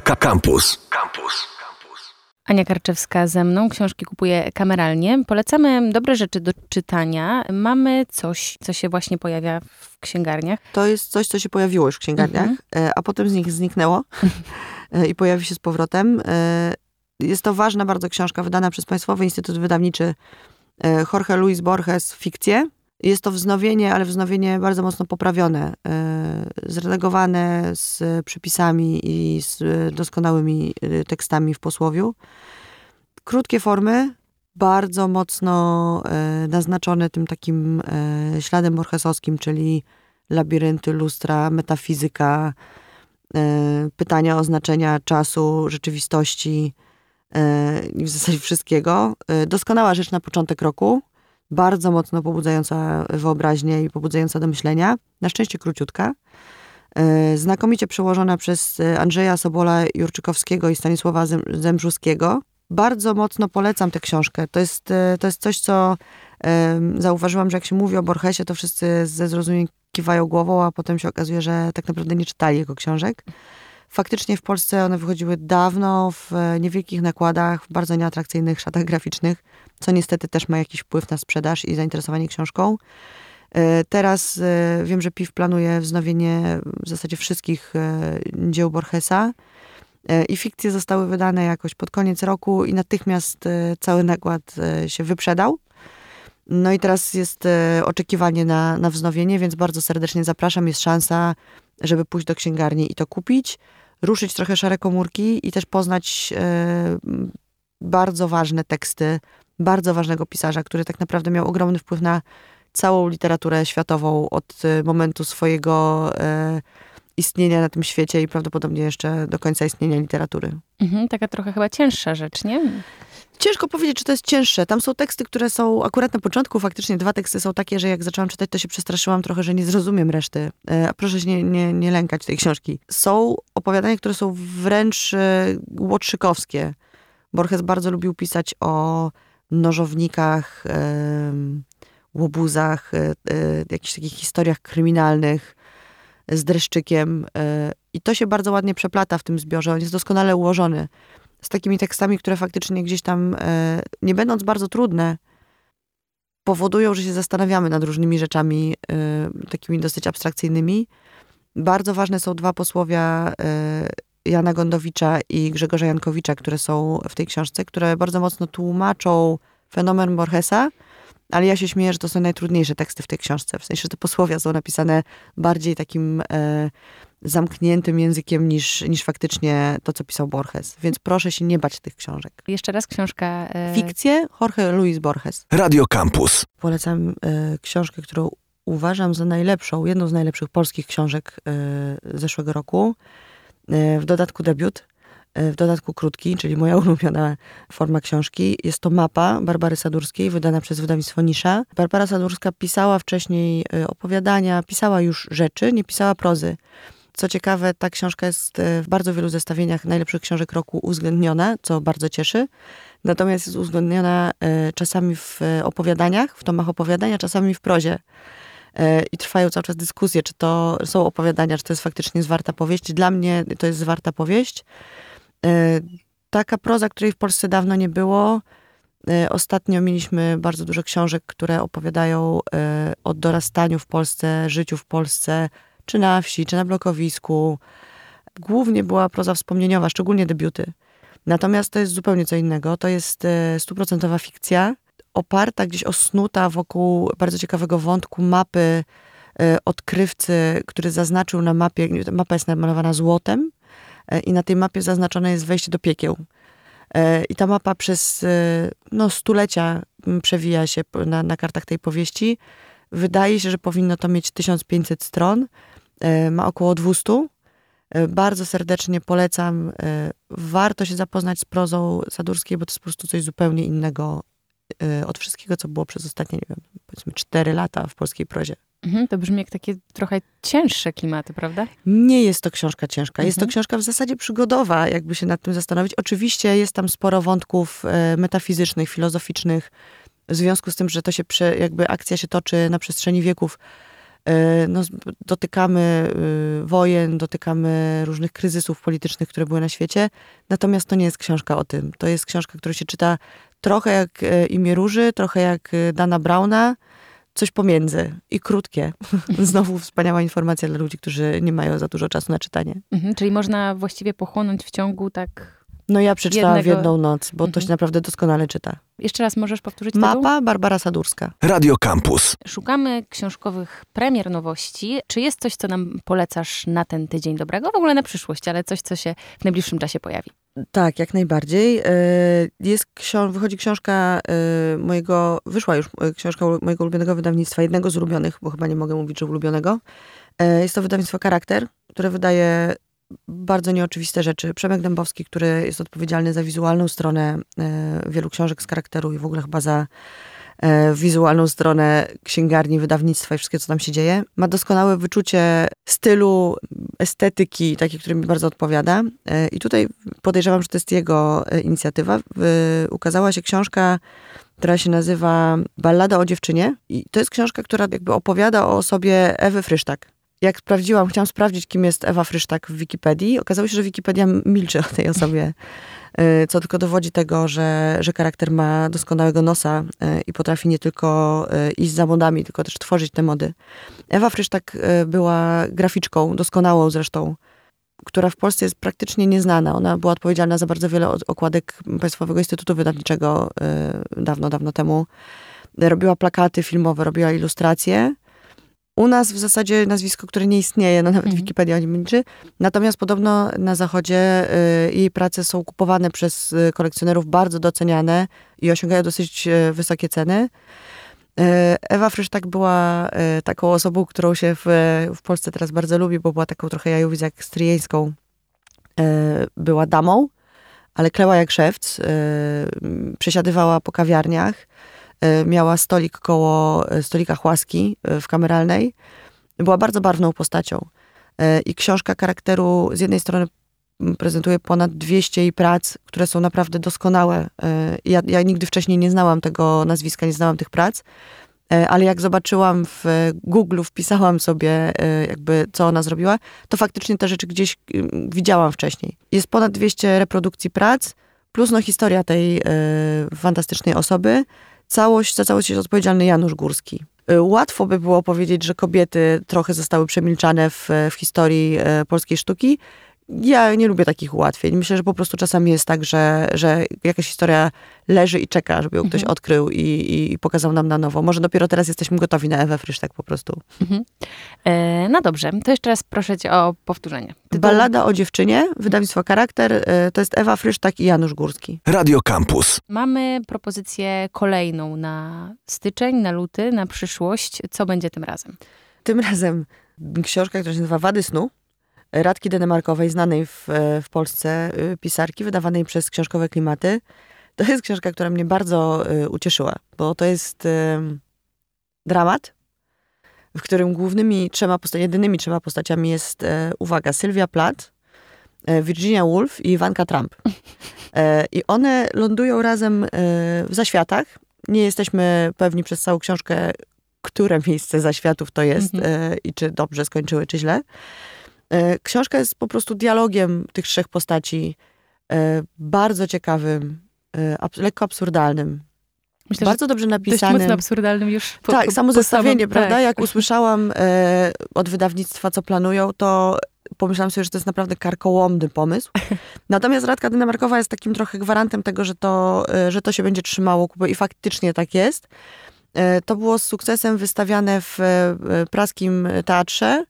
Campus. Campus. Ania Karczewska ze mną. Książki kupuję kameralnie. Polecamy dobre rzeczy do czytania. Mamy coś, co się właśnie pojawia w księgarniach. To jest coś, co się pojawiło już w księgarniach, mhm. a potem z nich zniknęło e, i pojawi się z powrotem. E, jest to ważna bardzo książka wydana przez Państwowy Instytut Wydawniczy Jorge Luis Borges Fikcje. Jest to wznowienie, ale wznowienie bardzo mocno poprawione, zredagowane z przypisami i z doskonałymi tekstami w posłowiu. Krótkie formy, bardzo mocno naznaczone tym takim śladem borgesowskim, czyli labirynty, lustra, metafizyka, pytania o znaczenia czasu, rzeczywistości, i w zasadzie wszystkiego. Doskonała rzecz na początek roku, bardzo mocno pobudzająca wyobraźnię i pobudzająca do myślenia. Na szczęście króciutka. Znakomicie przełożona przez Andrzeja Sobola Jurczykowskiego i Stanisława Zembrzuskiego. Bardzo mocno polecam tę książkę. To jest, to jest coś, co zauważyłam, że jak się mówi o Borgesie, to wszyscy ze zrozumieniem kiwają głową, a potem się okazuje, że tak naprawdę nie czytali jego książek. Faktycznie w Polsce one wychodziły dawno, w niewielkich nakładach, w bardzo nieatrakcyjnych szatach graficznych, co niestety też ma jakiś wpływ na sprzedaż i zainteresowanie książką. E, teraz e, wiem, że PIW planuje wznowienie w zasadzie wszystkich e, dzieł Borgesa i fikcje zostały wydane jakoś pod koniec roku i natychmiast cały nakład się wyprzedał. No i teraz jest oczekiwanie na, na wznowienie, więc bardzo serdecznie zapraszam. Jest szansa, żeby pójść do księgarni i to kupić ruszyć trochę szare komórki i też poznać e, bardzo ważne teksty bardzo ważnego pisarza, który tak naprawdę miał ogromny wpływ na całą literaturę światową od e, momentu swojego e, istnienia na tym świecie i prawdopodobnie jeszcze do końca istnienia literatury. Mhm, taka trochę chyba cięższa rzecz, nie? Ciężko powiedzieć, czy to jest cięższe. Tam są teksty, które są akurat na początku, faktycznie dwa teksty są takie, że jak zaczęłam czytać, to się przestraszyłam trochę, że nie zrozumiem reszty. E, proszę się nie, nie, nie lękać tej książki. Są opowiadania, które są wręcz e, łotrzykowskie. Borges bardzo lubił pisać o nożownikach, łobuzach, e, jakichś takich historiach kryminalnych z dreszczykiem. I to się bardzo ładnie przeplata w tym zbiorze. On jest doskonale ułożony z takimi tekstami, które faktycznie gdzieś tam, e, nie będąc bardzo trudne, powodują, że się zastanawiamy nad różnymi rzeczami, e, takimi dosyć abstrakcyjnymi. Bardzo ważne są dwa posłowia e, Jana Gondowicza i Grzegorza Jankowicza, które są w tej książce, które bardzo mocno tłumaczą fenomen Borgesa, ale ja się śmieję, że to są najtrudniejsze teksty w tej książce. W sensie, że te posłowia są napisane bardziej takim e, zamkniętym językiem niż, niż faktycznie to, co pisał Borges. Więc proszę się nie bać tych książek. Jeszcze raz książka. E... Fikcje Jorge Luis Borges. Radio Campus. Polecam e, książkę, którą uważam za najlepszą, jedną z najlepszych polskich książek e, zeszłego roku. E, w dodatku debiut w dodatku krótki, czyli moja ulubiona forma książki. Jest to mapa Barbary Sadurskiej, wydana przez wydawnictwo Nisza. Barbara Sadurska pisała wcześniej e, opowiadania, pisała już rzeczy, nie pisała prozy. Co ciekawe, ta książka jest e, w bardzo wielu zestawieniach najlepszych książek roku uwzględniona, co bardzo cieszy. Natomiast jest uwzględniona czasami w opowiadaniach, w tomach opowiadania, czasami w prozie. I trwają cały czas dyskusje, czy to są opowiadania, czy to jest faktycznie zwarta powieść. Dla mnie to jest zwarta powieść. E, taka proza, której w Polsce dawno nie było. E, ostatnio mieliśmy bardzo dużo książek, które opowiadają e, o dorastaniu w Polsce, życiu w Polsce, czy na wsi, czy na blokowisku. Głównie była proza wspomnieniowa, szczególnie debiuty. Natomiast to jest zupełnie co innego. To jest stuprocentowa fikcja, oparta gdzieś osnuta wokół bardzo ciekawego wątku mapy odkrywcy, który zaznaczył na mapie, mapa jest namalowana złotem, i na tej mapie zaznaczone jest wejście do piekieł. E, I ta mapa przez e, no, stulecia przewija się na, na kartach tej powieści. Wydaje się, że powinno to mieć 1500 stron. Ma około 200. Bardzo serdecznie polecam. Warto się zapoznać z prozą Sadurskiej, bo to jest po prostu coś zupełnie innego od wszystkiego, co było przez ostatnie, nie wiem, powiedzmy 4 lata w polskiej prozie. Mhm, to brzmi jak takie trochę cięższe klimaty, prawda? Nie jest to książka ciężka. Jest mhm. to książka w zasadzie przygodowa, jakby się nad tym zastanowić. Oczywiście jest tam sporo wątków e, metafizycznych, filozoficznych, w związku z tym, że to się, prze, jakby akcja się toczy na przestrzeni wieków. E, no, dotykamy y, wojen, dotykamy różnych kryzysów politycznych, które były na świecie. Natomiast to nie jest książka o tym. To jest książka, która się czyta trochę jak e, Imię Róży, trochę jak e, Dana Brauna, coś pomiędzy i krótkie. Znowu wspaniała informacja dla ludzi, którzy nie mają za dużo czasu na czytanie. Mhm, czyli można właściwie pochłonąć w ciągu tak No ja przeczytałam Jednego- w jedną noc, bo to Mhm. się naprawdę doskonale czyta. Jeszcze raz możesz powtórzyć tytuł? Mapa Barbara Sadurska. Radio Campus. Szukamy książkowych premier nowości. Czy jest coś, co nam polecasz na ten tydzień dobrego? W ogóle na przyszłość, ale coś, co się w najbliższym czasie pojawi. Tak, jak najbardziej. E, Jest książ- wychodzi książka e, mojego, wyszła już e, książka mojego ulubionego wydawnictwa, jednego z ulubionych, bo chyba nie mogę mówić, że ulubionego. Jest to wydawnictwo Charakter, które wydaje bardzo nieoczywiste rzeczy. Przemek Dębowski, który jest odpowiedzialny za wizualną stronę e, wielu książek z charakteru i w ogóle chyba za e, wizualną stronę księgarni, wydawnictwa i wszystkiego, co tam się dzieje. Ma doskonałe wyczucie stylu, estetyki, takiej, który mi bardzo odpowiada. E, I tutaj podejrzewam, że to jest jego inicjatywa. Ukazała się książka, która się nazywa Ballada o dziewczynie. I to jest książka, która jakby opowiada o osobie Ewy Frysztak. Jak sprawdziłam, chciałam sprawdzić, kim jest Ewa Frysztak w Wikipedii. Okazało się, że Wikipedia milczy o tej osobie, e, co tylko dowodzi tego, że, że charakter ma doskonałego nosa e, i potrafi nie tylko e, iść za modami, tylko też tworzyć te mody. Ewa Frysztak była graficzką, doskonałą zresztą, która w Polsce jest praktycznie nieznana. Ona była odpowiedzialna za bardzo wiele okładek Państwowego Instytutu Wydawniczego dawno, dawno temu. Robiła plakaty filmowe, robiła ilustracje. U nas w zasadzie nazwisko, które nie istnieje, no nawet Mhm. Wikipedia o nim milczy. Natomiast podobno na zachodzie y, jej prace są kupowane przez y, kolekcjonerów, bardzo doceniane i osiągają dosyć y, wysokie ceny. Y, Ewa Frysztak była y, taką osobą, którą się w, w Polsce teraz bardzo lubi, bo była taką trochę jak stryjeńską. Była damą, ale kleła jak szewc. Przesiadywała po kawiarniach. Y, Miała stolik koło y, stolika Chłaski y, w kameralnej. Była bardzo barwną postacią. I książka charakteru z jednej strony prezentuje ponad 200 jej prac, które są naprawdę doskonałe. Ja, ja nigdy wcześniej nie znałam tego nazwiska, nie znałam tych prac, ale jak zobaczyłam w Google, wpisałam sobie jakby co ona zrobiła, to faktycznie te rzeczy gdzieś widziałam wcześniej. Jest ponad 200 reprodukcji prac, plus no historia tej fantastycznej osoby. Całość, za całość jest odpowiedzialny Janusz Górski. Y, Łatwo by było powiedzieć, że kobiety trochę zostały przemilczane w, w historii e, polskiej sztuki. Ja nie lubię takich ułatwień. Myślę, że po prostu czasami jest tak, że, że jakaś historia leży i czeka, żeby ją ktoś Mhm. odkrył i, i, pokazał nam na nowo. Może dopiero teraz jesteśmy gotowi na Ewę Frysztak po prostu. E, no dobrze, to jeszcze raz proszę cię o powtórzenie. Tytuł- Ballada o dziewczynie, wydawnictwo Charakter, e, to jest Ewa Frysztak i Janusz Górski. Radio Campus. Mamy propozycję kolejną na styczeń, na luty, na przyszłość. Co będzie tym razem? Tym razem książka, która się nazywa Wady snu, Radki Denemarkowej, znanej w, e, w Polsce y, pisarki, wydawanej przez Książkowe Klimaty. To jest książka, która mnie bardzo y, ucieszyła, bo to jest dramat, w którym głównymi trzema postaciami, jedynymi trzema postaciami jest, e, uwaga, Sylwia Plath, e, Virginia Woolf i Iwanka Trump. E, I one lądują razem e, w zaświatach. Nie jesteśmy pewni przez całą książkę, które miejsce zaświatów to jest Mhm. e, i czy dobrze skończyły, czy źle. E, Książka jest po prostu dialogiem tych trzech postaci, e, bardzo ciekawym, e, lekko absurdalnym, Myślę, bardzo dobrze że dość napisanym. mocno absurdalnym już. po- tak, samo zestawienie, samym- prawda? tak. Jak usłyszałam od wydawnictwa, co planują, to pomyślałam sobie, że to jest naprawdę karkołomny pomysł. Natomiast Radka Dynamarkowa jest takim trochę gwarantem tego, że to, że to się będzie trzymało kupy i faktycznie tak jest. To było z sukcesem wystawiane w praskim teatrze.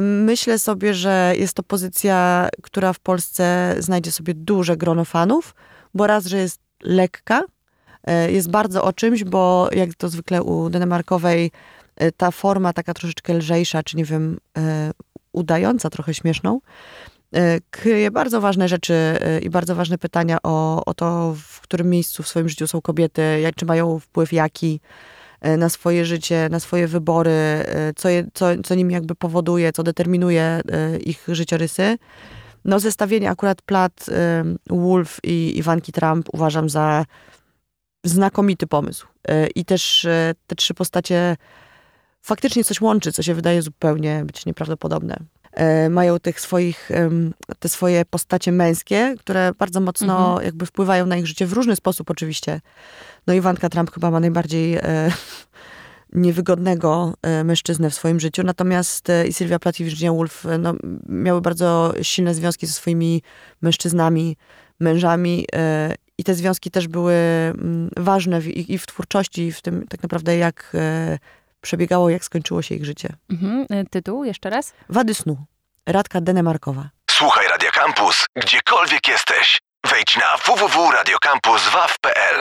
Myślę sobie, że jest to pozycja, która w Polsce znajdzie sobie duże grono fanów, bo raz, że jest lekka, e, jest bardzo o czymś, bo jak to zwykle u Denemarkowej, e, ta forma taka troszeczkę lżejsza, czy nie wiem, e, udająca trochę śmieszną, kryje bardzo ważne rzeczy i bardzo ważne pytania o, o to, w którym miejscu w swoim życiu są kobiety, jak, czy mają wpływ jaki na swoje życie, na swoje wybory, e, co, je, co, co nim jakby powoduje, co determinuje e, ich życiorysy. No zestawienie akurat Plat, e, Wolf i Iwanki Trump uważam za znakomity pomysł. E, I też e, te trzy postacie faktycznie coś łączy, co się wydaje zupełnie być nieprawdopodobne. E, mają tych swoich, te swoje postacie męskie, które bardzo mocno Mhm. jakby wpływają na ich życie w różny sposób oczywiście. No Iwanka Trump chyba ma najbardziej e, niewygodnego e, mężczyznę w swoim życiu, natomiast i Sylwia Plath i Virginia Woolf no, miały bardzo silne związki ze swoimi mężczyznami, mężami i te związki też były mm, ważne w, i, w twórczości, i w tym tak naprawdę jak przebiegało, jak skończyło się ich życie. Mhm. E, Tytuł jeszcze raz? Wady snu. Radka Denemarkowa. Słuchaj Radio Campus, gdziekolwiek jesteś. Wejdź na www.radiocampus.waw.pl